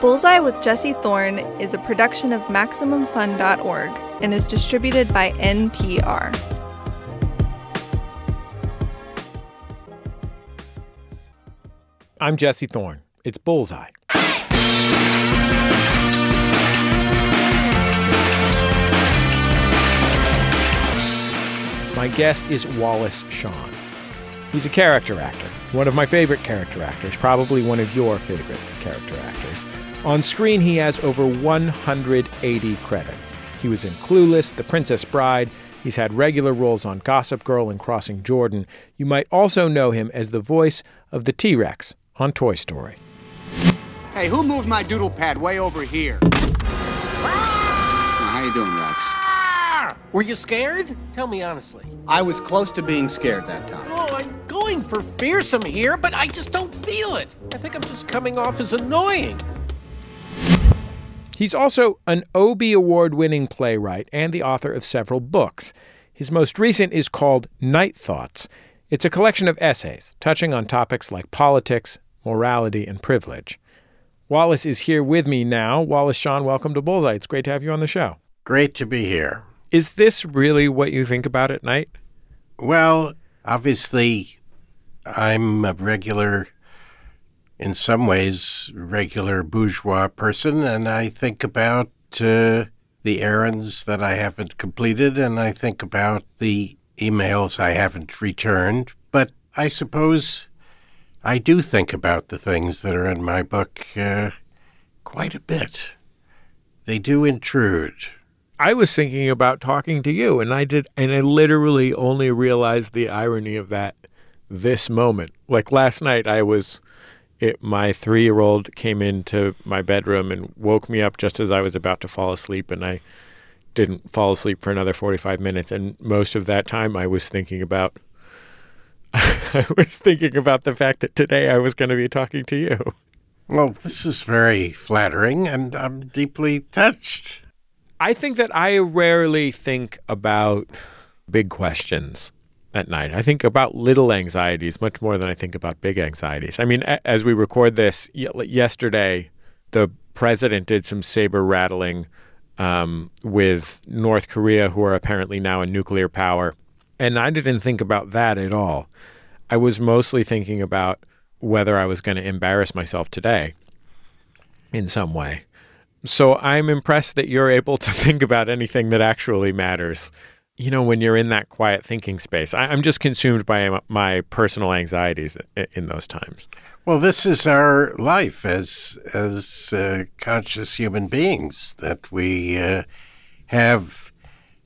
Bullseye with Jesse Thorn is a production of MaximumFun.org and is distributed by NPR. I'm Jesse Thorn. It's Bullseye. My guest is Wallace Shawn. He's a character actor, one of my favorite character actors, probably one of your favorite character actors. On screen, he has over 180 credits. He was in Clueless, The Princess Bride. He's had regular roles on Gossip Girl and Crossing Jordan. You might also know him as the voice of the T Rex on Toy Story. Hey, who moved my doodle pad way over here? How you doing, Rex? Were you scared? Tell me honestly. I was close to being scared that time. Oh, I'm going for fearsome here, but I just don't feel it. I think I'm just coming off as annoying. He's also an Obie Award winning playwright and the author of several books. His most recent is called Night Thoughts. It's a collection of essays touching on topics like politics, morality, and privilege. Wallace is here with me now. Wallace Shawn, welcome to Bullseye. It's great to have you on the show. Great to be here. Is this really what you think about at night? Well, obviously, I'm a regular, in some ways, regular bourgeois person, and I think about uh, the errands that I haven't completed, and I think about the emails I haven't returned. But I suppose I do think about the things that are in my book uh, quite a bit. They do intrude. I was thinking about talking to you, and I did, and I literally only realized the irony of that this moment. Like last night, I was, it, my three year old came into my bedroom and woke me up just as I was about to fall asleep, and I didn't fall asleep for another 45 minutes. And most of that time, I was thinking about, I was thinking about the fact that today I was going to be talking to you. Well, this is very flattering, and I'm deeply touched. I think that I rarely think about big questions at night. I think about little anxieties much more than I think about big anxieties. I mean, a- as we record this, y- yesterday, the president did some saber rattling um, with North Korea, who are apparently now a nuclear power. And I didn't think about that at all. I was mostly thinking about whether I was going to embarrass myself today in some way. So I'm impressed that you're able to think about anything that actually matters. You know, when you're in that quiet thinking space, I, am just consumed by my personal anxieties in, those times. Well, this is our life as as uh, conscious human beings that we uh, have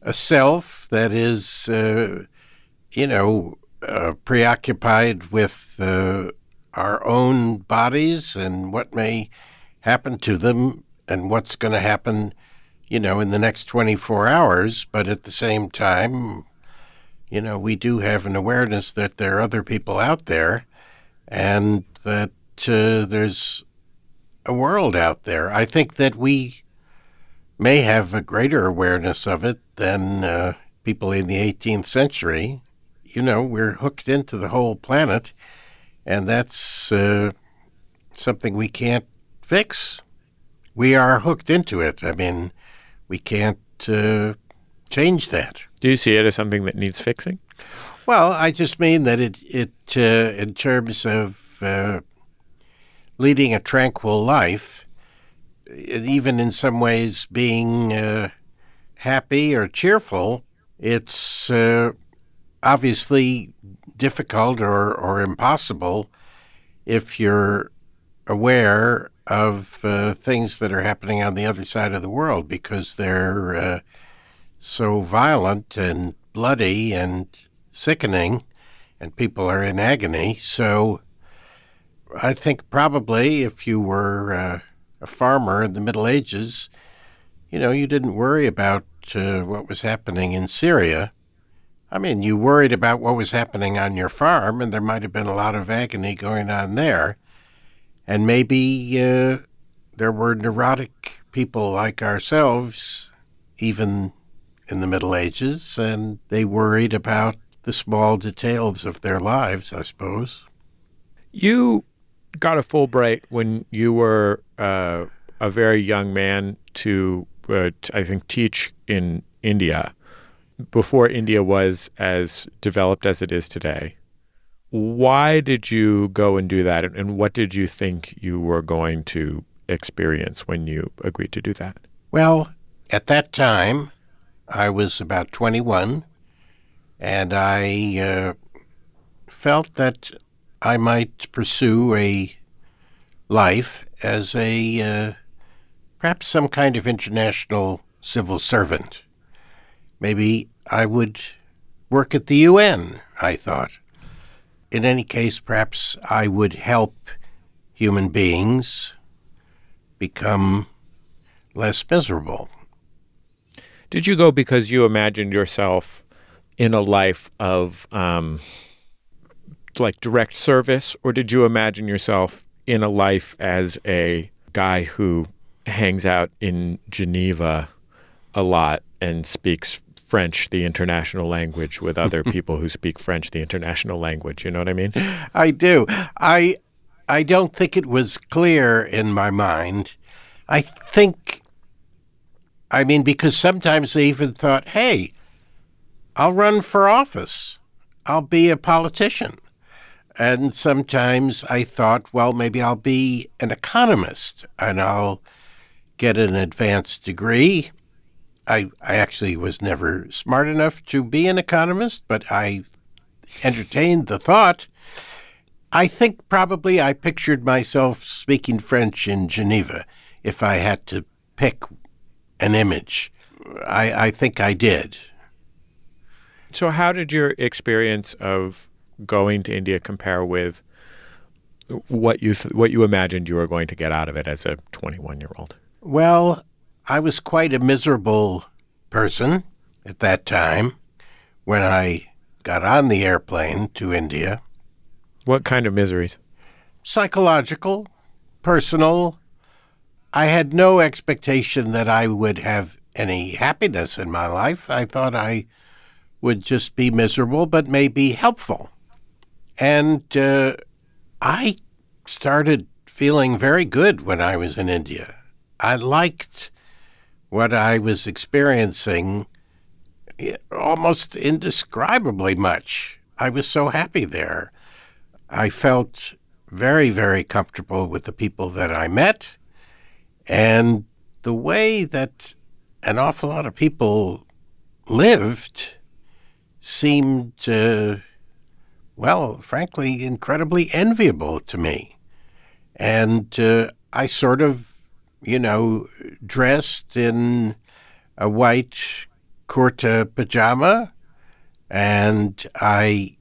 a self that is, uh, you know, uh, preoccupied with uh, our own bodies and what may happen to them and what's going to happen, you know, in the next 24 hours. But at the same time, you know, we do have an awareness that there are other people out there and that uh, there's a world out there. I think that we may have a greater awareness of it than uh, people in the 18th century. You know, we're hooked into the whole planet, and that's uh, something we can't fix we are hooked into it. I mean, we can't uh, change that. Do you see it as something that needs fixing? Well, I just mean that it, it uh, in terms of uh, leading a tranquil life, even in some ways being uh, happy or cheerful, it's uh, obviously difficult or, or impossible if you're aware of uh, things that are happening on the other side of the world because they're uh, so violent and bloody and sickening, and people are in agony. So I think probably if you were uh, a farmer in the Middle Ages, you know, you didn't worry about uh, what was happening in Syria. I mean, you worried about what was happening on your farm, and there might have been a lot of agony going on there and maybe uh, there were neurotic people like ourselves, even in the Middle Ages, and they worried about the small details of their lives, I suppose. You got a Fulbright when you were uh, a very young man to, uh, think, teach in India before India was as developed as it is today. Why did you go and do that? And what did you think you were going to experience when you agreed to do that? Well, at that time, I was about 21, and I uh, felt that I might pursue a life as a uh, perhaps some kind of international civil servant. Maybe I would work at the UN, I thought. In any case, perhaps I would help human beings become less miserable. Did you go because you imagined yourself in a life of um, like direct service, or did you imagine yourself in a life as a guy who hangs out in Geneva a lot and speaks French, the international language, with other people who speak French, the international language? You know what I mean? I do. I I don't think it was clear in my mind. I think I mean because sometimes they even thought, "Hey, I'll run for office. I'll be a politician." And sometimes I thought, well, maybe I'll be an economist and I'll get an advanced degree. I, I actually was never smart enough to be an economist, but I entertained the thought. I think probably I pictured myself speaking French in Geneva if I had to pick an image. I, I think I did. So, how did your experience of going to India compare with what you th- what you imagined you were going to get out of it as a 21 year old? Well, I was quite a miserable person at that time when I got on the airplane to India. What kind of miseries? Psychological, personal. I had no expectation that I would have any happiness in my life. I thought I would just be miserable, but maybe helpful. And uh, I started feeling very good when I was in India. I liked what I was experiencing almost indescribably much. I was so happy there. I felt very, very comfortable with the people that I met and the way that an awful lot of people lived seemed, uh, well, frankly, incredibly enviable to me. And uh, I sort of, you know, dressed in a white kurta pajama and I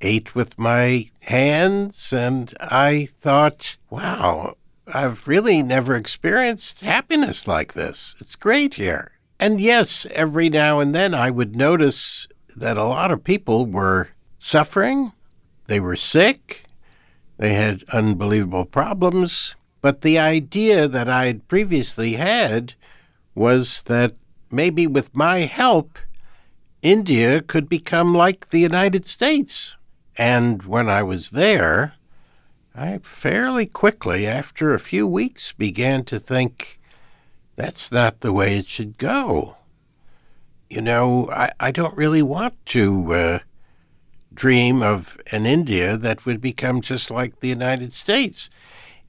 ate with my hands and I thought, wow, I've really never experienced happiness like this. It's great here. And yes, every now and then I would notice that a lot of people were suffering, they were sick, they had unbelievable problems. But the idea that I had previously had was that maybe with my help, India could become like the United States. And when I was there, I fairly quickly, after a few weeks, began to think that's not the way it should go. You know, I, I don't really want to uh, dream of an India that would become just like the United States.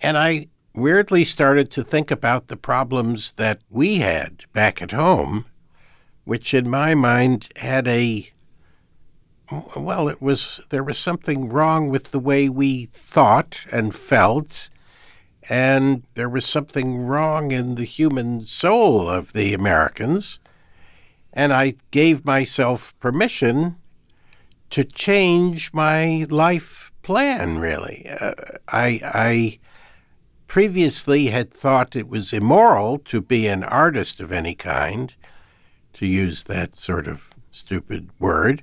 And I weirdly started to think about the problems that we had back at home, which in my mind had a well, it was there was something wrong with the way we thought and felt, and there was something wrong in the human soul of the Americans. And I gave myself permission to change my life plan, really. Uh, I, I previously had thought it was immoral to be an artist of any kind, to use that sort of stupid word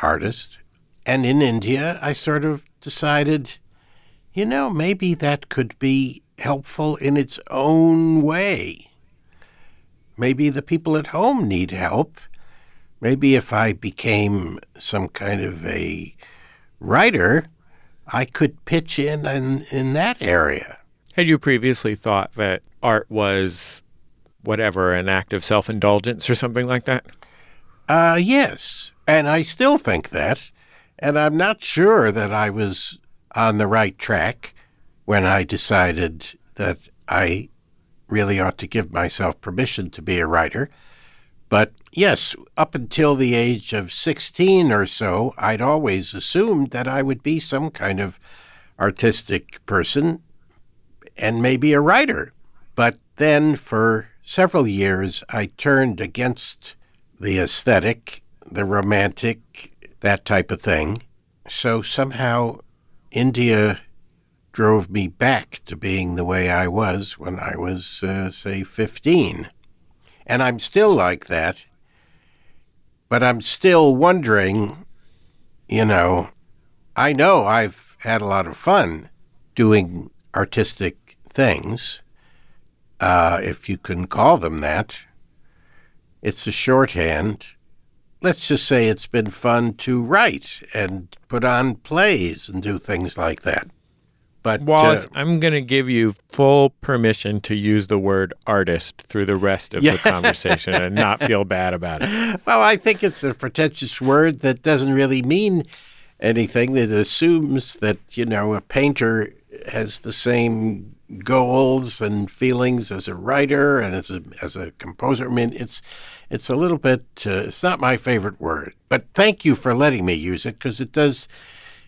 artist. And in India, I sort of decided, you know, maybe that could be helpful in its own way. Maybe the people at home need help. Maybe if I became some kind of a writer, I could pitch in in, in that area. Had you previously thought that art was whatever, an act of self indulgence or something like that? Uh, yes. And I still think that. And I'm not sure that I was on the right track when I decided that I really ought to give myself permission to be a writer. But yes, up until the age of 16 or so, I'd always assumed that I would be some kind of artistic person and maybe a writer. But then for several years, I turned against the aesthetic, the romantic, that type of thing. So somehow India drove me back to being the way I was when I was, uh, say, 15. And I'm still like that, but I'm still wondering, you know, I know I've had a lot of fun doing artistic things, uh, if you can call them that. It's a shorthand. Let's just say it's been fun to write and put on plays and do things like that. But Wallace, uh, I'm going to give you full permission to use the word artist through the rest of Yeah. the conversation and not feel bad about it. well, I think it's a pretentious word that doesn't really mean anything. That assumes that you know a painter has the same goals and feelings as a writer and as a as a composer. I mean, it's it's a little bit. Uh, it's not my favorite word, but thank you for letting me use it because it does.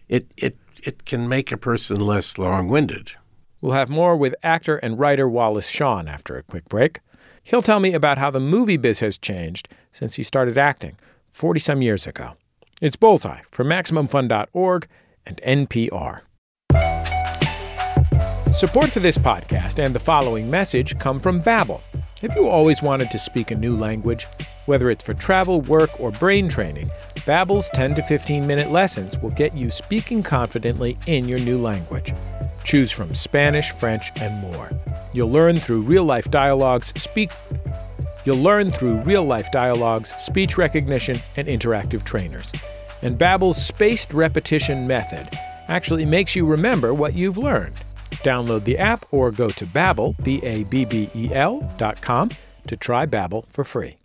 It it it can make a person less long-winded. We'll have more with actor and writer Wallace Shawn after a quick break. He'll tell me about how the movie biz has changed since he started acting 40 some years ago. It's Bullseye from MaximumFun.org and NPR. Support for this podcast and the following message come from Babbel. Have you always wanted to speak a new language? Whether it's for travel, work, or brain training, Babbel's 10 to 15 minute lessons will get you speaking confidently in your new language. Choose from Spanish, French, and more. You'll learn through real-life dialogues, speak You'll learn through real-life dialogues, speech recognition, and interactive trainers. And Babbel's spaced repetition method actually makes you remember what you've learned. Download the app or go to Babbel, B-A-B-B-E-L dot com to try Babbel for free.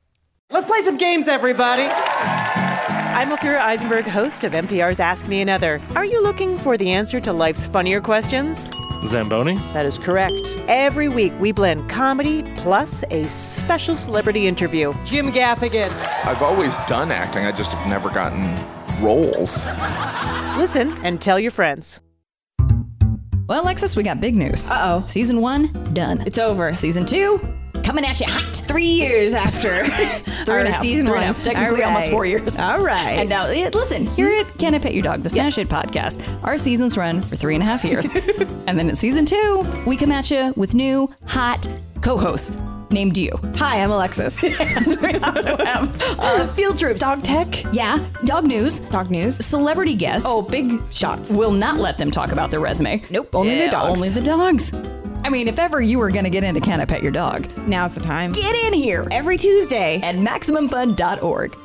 Let's play some games, everybody. I'm Ophira Eisenberg, host of NPR's Ask Me Another. Are you looking for the answer to life's funnier questions? Zamboni? That is correct. Every week, we blend comedy plus a special celebrity interview. Jim Gaffigan. I've always done acting, I just have never gotten roles. Listen and tell your friends. Well, Alexis, we got big news. Uh oh. Season one, done. It's over. Season two, coming at you hot. Three years after Three and a half. season Three one. and a half. Technically, All almost four years. All right. And now, eh, listen, here at Can I Pet Your Dog, the Smash Hit podcast, our seasons run for three and a half years. and then in season two, we come at you with new, hot co hosts named you. Hi, I'm Alexis. we also have uh, field trip, Dog tech. yeah, dog news, Dog news. celebrity guests. Oh, big shots. will not let them talk about their resume. Nope, only the dogs. Only the dogs. I mean, if ever you were going to get into Can I Pet Your Dog, Now's the time. get in here Every Tuesday. at MaximumFun.org.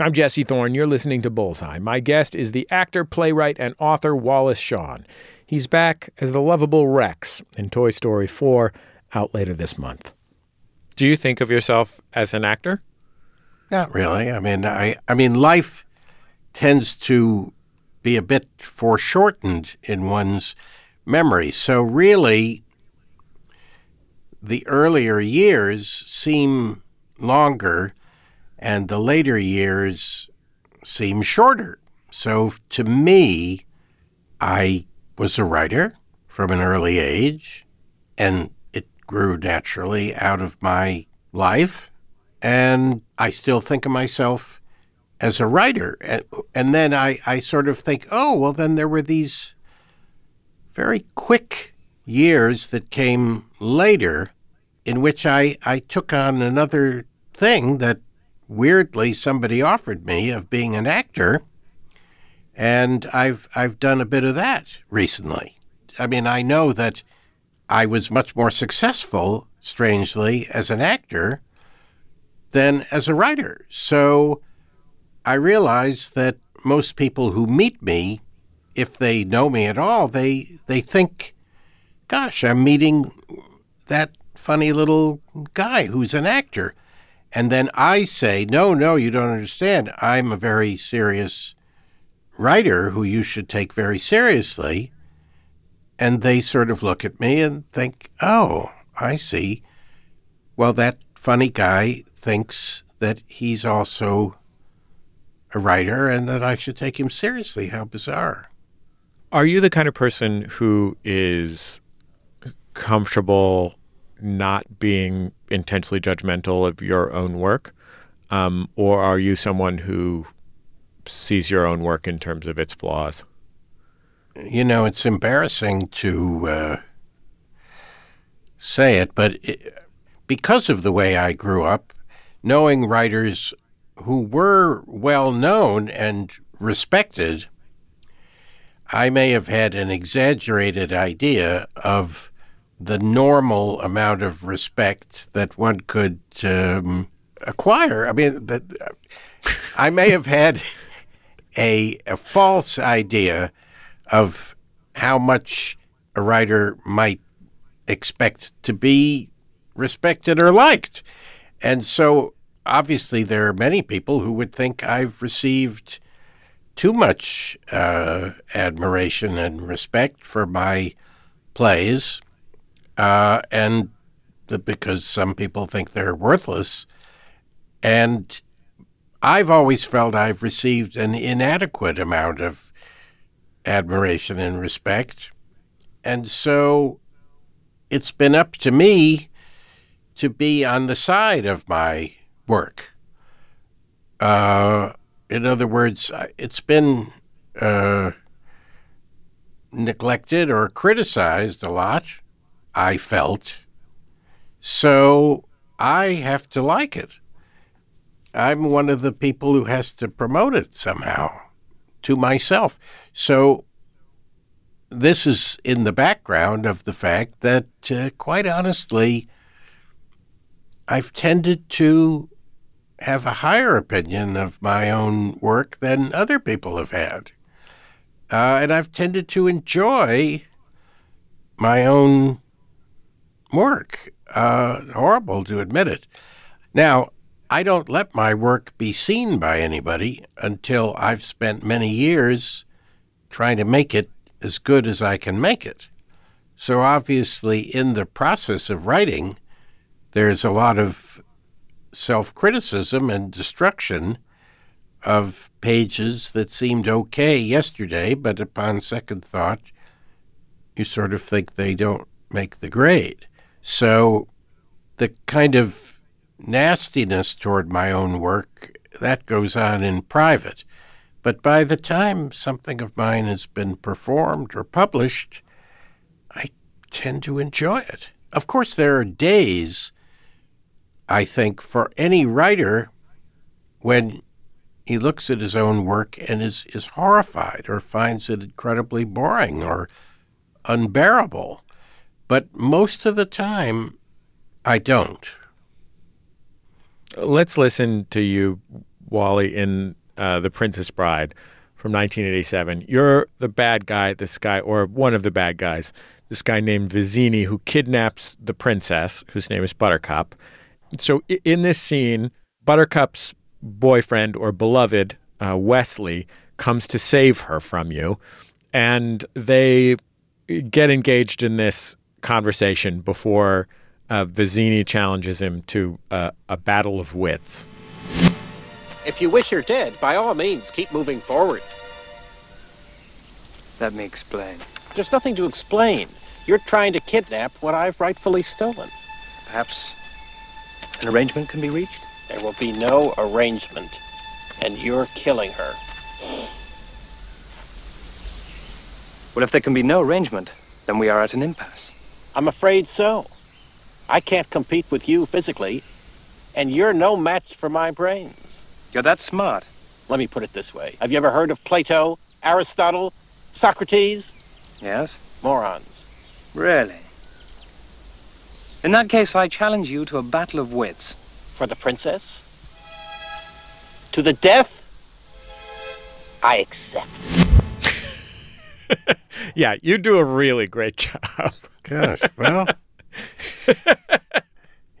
I'm Jesse Thorn. You're listening to Bullseye. My guest is the actor, playwright, and author Wallace Shawn. He's back as the lovable Rex in Toy Story 4, out later this month. Do you think of yourself as an actor? Not really. I mean, I I mean, life tends to be a bit foreshortened in one's memory. So really, the earlier years seem longer, and the later years seem shorter. So to me, I was a writer from an early age, and it grew naturally out of my life. And I still think of myself as a writer. And, and then I, I sort of think, oh, well, then there were these very quick years that came later in which I, I took on another thing that weirdly somebody offered me of being an actor. And I've I've done a bit of that recently. I mean, I know that I was much more successful, strangely, as an actor than as a writer. So I realize that most people who meet me, if they know me at all, they they think, "Gosh, I'm meeting that funny little guy who's an actor." And then I say, "No, no, you don't understand. I'm a very serious writer who you should take very seriously." And they sort of look at me and think, "Oh, I see. Well, that funny guy thinks that he's also a writer and that I should take him seriously. How bizarre. Are you the kind of person who is comfortable not being intensely judgmental of your own work? Um, or are you someone who sees your own work in terms of its flaws? You know, it's embarrassing to uh, say it, but it, because of the way I grew up, knowing writers who were well known and respected, I may have had an exaggerated idea of the normal amount of respect that one could um, acquire. I mean, that I may have had a, a false idea of how much a writer might expect to be respected or liked. And so obviously there are many people who would think I've received too much uh, admiration and respect for my plays, uh, and because some people think they're worthless. And I've always felt I've received an inadequate amount of admiration and respect. And so it's been up to me to be on the side of my work. Uh, in other words, it's been uh, neglected or criticized a lot, I felt. So I have to like it. I'm one of the people who has to promote it somehow to myself. So this is in the background of the fact that, uh, quite honestly, I've tended to have a higher opinion of my own work than other people have had. Uh, and I've tended to enjoy my own work. Uh, horrible to admit it. Now, I don't let my work be seen by anybody until I've spent many years trying to make it as good as I can make it. So, obviously, in the process of writing, there's a lot of self criticism and destruction of pages that seemed okay yesterday, but upon second thought, you sort of think they don't make the grade. So the kind of nastiness toward my own work, that goes on in private. But by the time something of mine has been performed or published, I tend to enjoy it. Of course, there are days I think, for any writer when he looks at his own work and is, is horrified or finds it incredibly boring or unbearable. But most of the time, I don't. Let's listen to you, Wally, in uh, The Princess Bride from 1987. You're the bad guy, this guy, or one of the bad guys, this guy named Vizzini, who kidnaps the princess, whose name is Buttercup so in this scene, Buttercup's boyfriend or beloved, uh, Westley, comes to save her from you, and they get engaged in this conversation before uh, Vizzini challenges him to uh, a battle of wits. If you wish her dead, by all means, keep moving forward. Let me explain. There's nothing to explain. You're trying to kidnap what I've rightfully stolen. Perhaps an arrangement can be reached? There will be no arrangement, and you're killing her. Well, if there can be no arrangement, then we are at an impasse. I'm afraid so. I can't compete with you physically, and you're no match for my brains. You're that smart. Let me put it this way Have you ever heard of Plato, Aristotle, Socrates? Yes. Morons. Really? In that case, I challenge you to a battle of wits. For the princess? To the death? I accept. Yeah, you do a really great job. Gosh, well,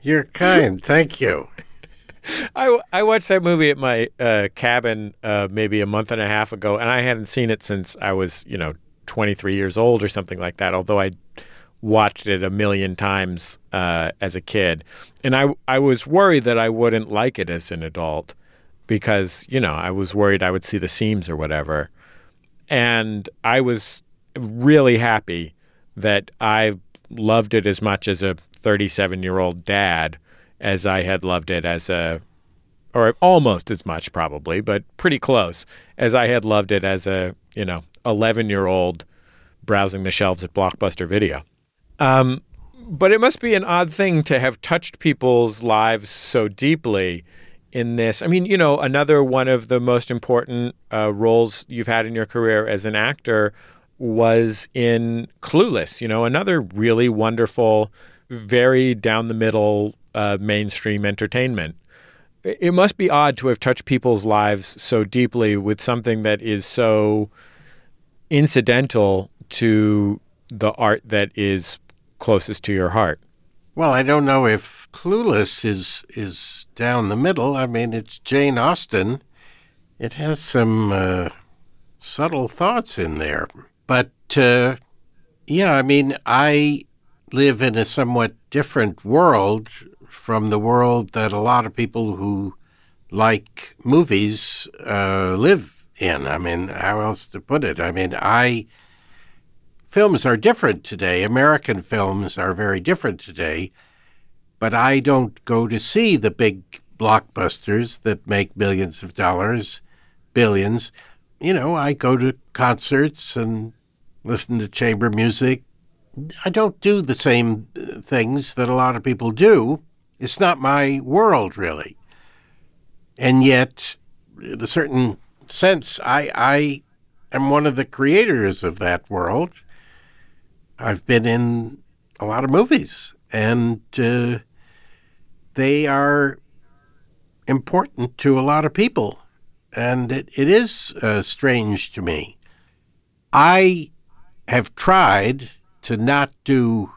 you're kind. Thank you. I, I watched that movie at my uh, cabin uh, maybe a month and a half ago, and I hadn't seen it since I was, you know, 23 years old or something like that. Although I watched it a million times uh, as a kid, and I I was worried that I wouldn't like it as an adult because you know I was worried I would see the seams or whatever, and I was really happy that I loved it as much as a 37 year old dad as I had loved it as a, or almost as much probably, but pretty close as I had loved it as a, you know, 11 year old browsing the shelves at Blockbuster Video. Um, but it must be an odd thing to have touched people's lives so deeply in this. I mean, you know, another one of the most important uh, roles you've had in your career as an actor was in Clueless, you know, another really wonderful, very down the middle uh, mainstream entertainment. It must be odd to have touched people's lives so deeply with something that is so incidental to the art that is closest to your heart. Well, I don't know if Clueless is is down the middle. I mean, it's Jane Austen. It has some uh, subtle thoughts in there, but uh, yeah, I mean, I live in a somewhat different world from the world that a lot of people who like movies uh, live in. I mean, how else to put it? I mean, I films are different today. American films are very different today, but I don't go to see the big blockbusters that make millions of dollars, billions. You know, I go to concerts and listen to chamber music. I don't do the same uh, things that a lot of people do. It's not my world, really. And yet, in a certain sense, I, I am one of the creators of that world. I've been in a lot of movies, and uh, they are important to a lot of people. And it, it is uh, strange to me. I have tried to not do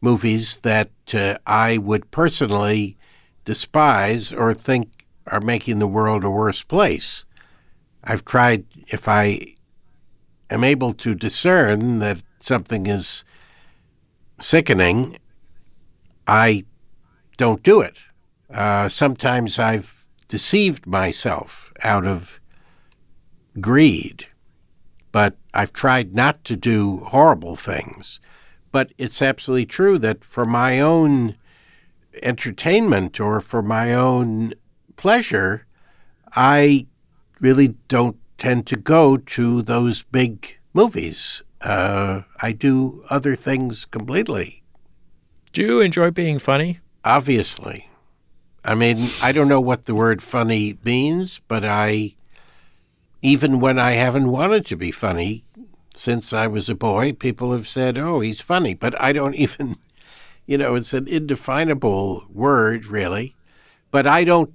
movies that uh, I would personally despise or think are making the world a worse place. I've tried, if I am able to discern that something is sickening, I don't do it. Uh, sometimes I've deceived myself out of greed, but I've tried not to do horrible things. But it's absolutely true that for my own entertainment or for my own pleasure, I really don't tend to go to those big movies. Uh, I do other things completely. Do you enjoy being funny? Obviously. I mean, I don't know what the word funny means, but I, even when I haven't wanted to be funny, since I was a boy, people have said, oh, he's funny. But I don't even, you know, it's an indefinable word, really. But I don't,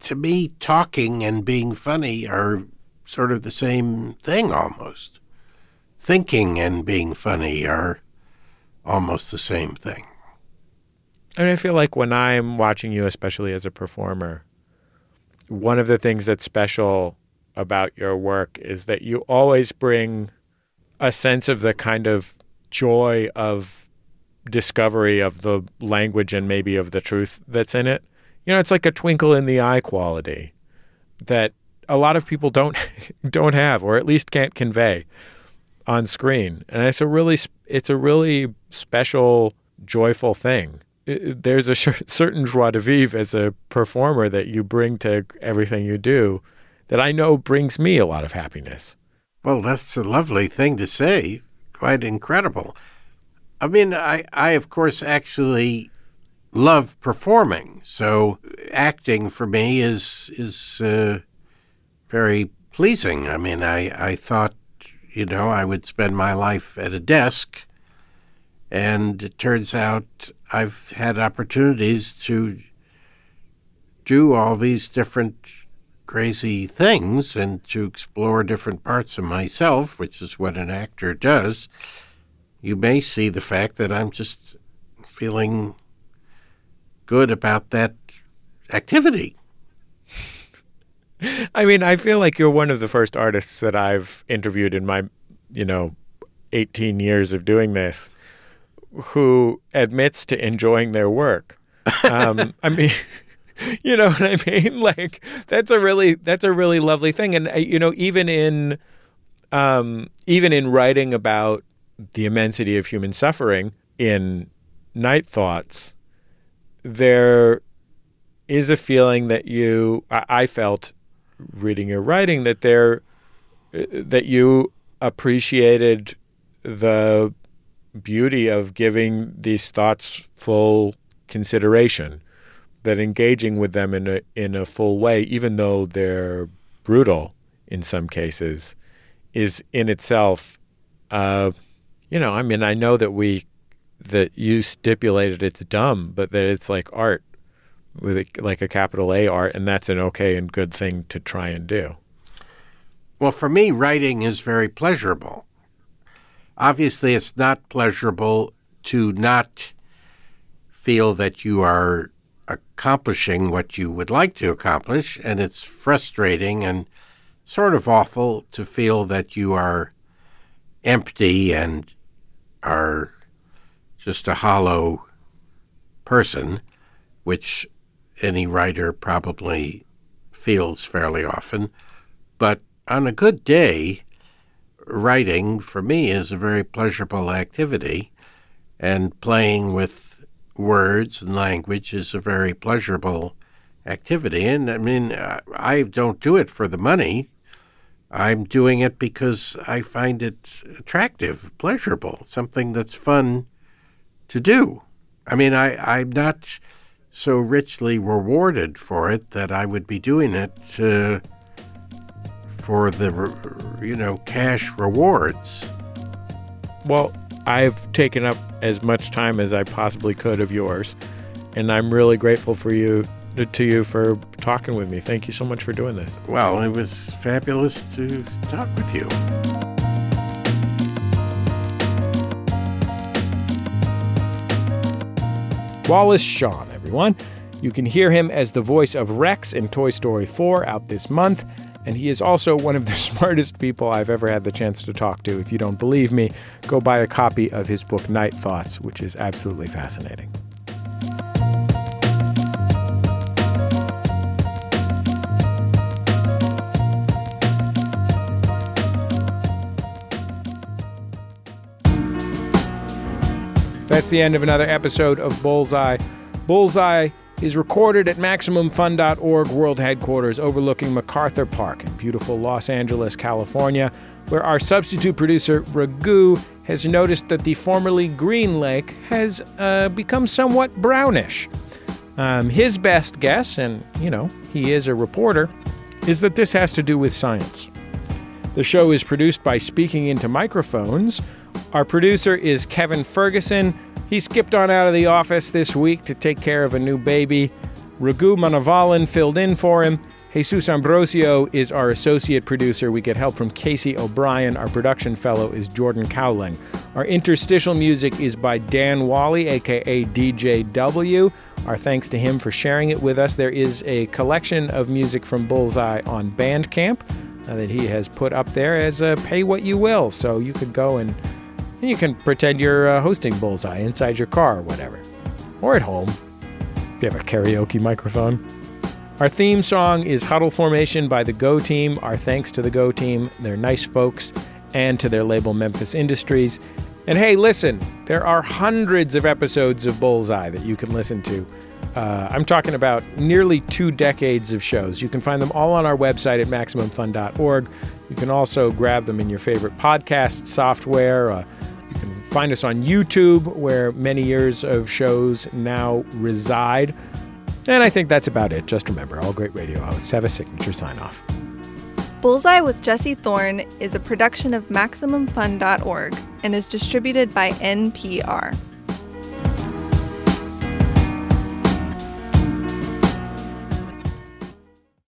to me, talking and being funny are sort of the same thing almost. Thinking and being funny are almost the same thing. And I feel like when I'm watching you, especially as a performer, one of the things that's special about your work is that you always bring a sense of the kind of joy of discovery of the language and maybe of the truth that's in it. You know, it's like a twinkle in the eye quality that a lot of people don't don't have or at least can't convey on screen. And it's a really it's a really special joyful thing. It, there's a certain joie de vivre as a performer that you bring to everything you do that I know brings me a lot of happiness. Well, that's a lovely thing to say. Quite incredible. I mean, I, I of course actually love performing, so acting for me is is uh, very pleasing. I mean, I I thought, you know, I would spend my life at a desk, and it turns out I've had opportunities to do all these different crazy things and to explore different parts of myself, which is what an actor does, you may see the fact that I'm just feeling good about that activity. I mean, I feel like you're one of the first artists that I've interviewed in my, you know, 18 years of doing this who admits to enjoying their work. Um, I mean, you know what I mean? Like that's a really that's a really lovely thing, and uh, you know, even in um, even in writing about the immensity of human suffering in Night Thoughts, there is a feeling that you I, I felt reading your writing that there uh, that you appreciated the beauty of giving these thoughts full consideration that engaging with them in a in a full way even though they're brutal in some cases is in itself uh, you know i mean i know that we that you stipulated it's dumb but that it's like art with a, like a capital A art, and that's an okay and good thing to try and do. Well, for me, writing is very pleasurable. Obviously, it's not pleasurable to not feel that you are accomplishing what you would like to accomplish, and it's frustrating and sort of awful to feel that you are empty and are just a hollow person, which any writer probably feels fairly often. But on a good day, writing for me is a very pleasurable activity, and playing with words and language is a very pleasurable activity. And I mean, I don't do it for the money. I'm doing it because I find it attractive, pleasurable, something that's fun to do. I mean, I, I'm not so richly rewarded for it that I would be doing it uh, for the, you know, cash rewards. Well, I've taken up as much time as I possibly could of yours, and I'm really grateful for you to you for talking with me. Thank you so much for doing this. Well, it was fabulous to talk with you. Wallace Shawn everyone. You can hear him as the voice of Rex in Toy Story 4 out this month, and he is also one of the smartest people I've ever had the chance to talk to. If you don't believe me, go buy a copy of his book Night Thoughts, which is absolutely fascinating. That's the end of another episode of Bullseye. Bullseye is recorded at MaximumFun.org world headquarters overlooking MacArthur Park in beautiful Los Angeles, California, where our substitute producer, Raghu, has noticed that the formerly green lake has uh, become somewhat brownish. Um, his best guess, and you know, he is a reporter, is that this has to do with science. The show is produced by Speaking Into Microphones. Our producer is Kevin Ferguson. He skipped on out of the office this week to take care of a new baby. Raghu Manavalan filled in for him. Jesus Ambrosio is our associate producer. We get help from Casey O'Brien. Our production fellow is Jordan Cowling. Our interstitial music is by Dan Wally, aka DJW. Our thanks to him for sharing it with us. There is a collection of music from Bullseye on Bandcamp uh, that he has put up there as a pay what you will. So you could go and and you can pretend you're uh, hosting Bullseye inside your car or whatever. Or at home, if you have a karaoke microphone. Our theme song is Huddle Formation by the Go Team. Our thanks to the Go Team. They're nice folks, and to their label Memphis Industries. And hey, listen, there are hundreds of episodes of Bullseye that you can listen to. Uh, I'm talking about nearly two decades of shows. You can find them all on our website at MaximumFun.org. You can also grab them in your favorite podcast software. Uh, you can find us on YouTube, where many years of shows now reside. And I think that's about it. Just remember, all great radio hosts have a signature sign off. Bullseye with Jesse Thorn is a production of MaximumFun.org and is distributed by NPR.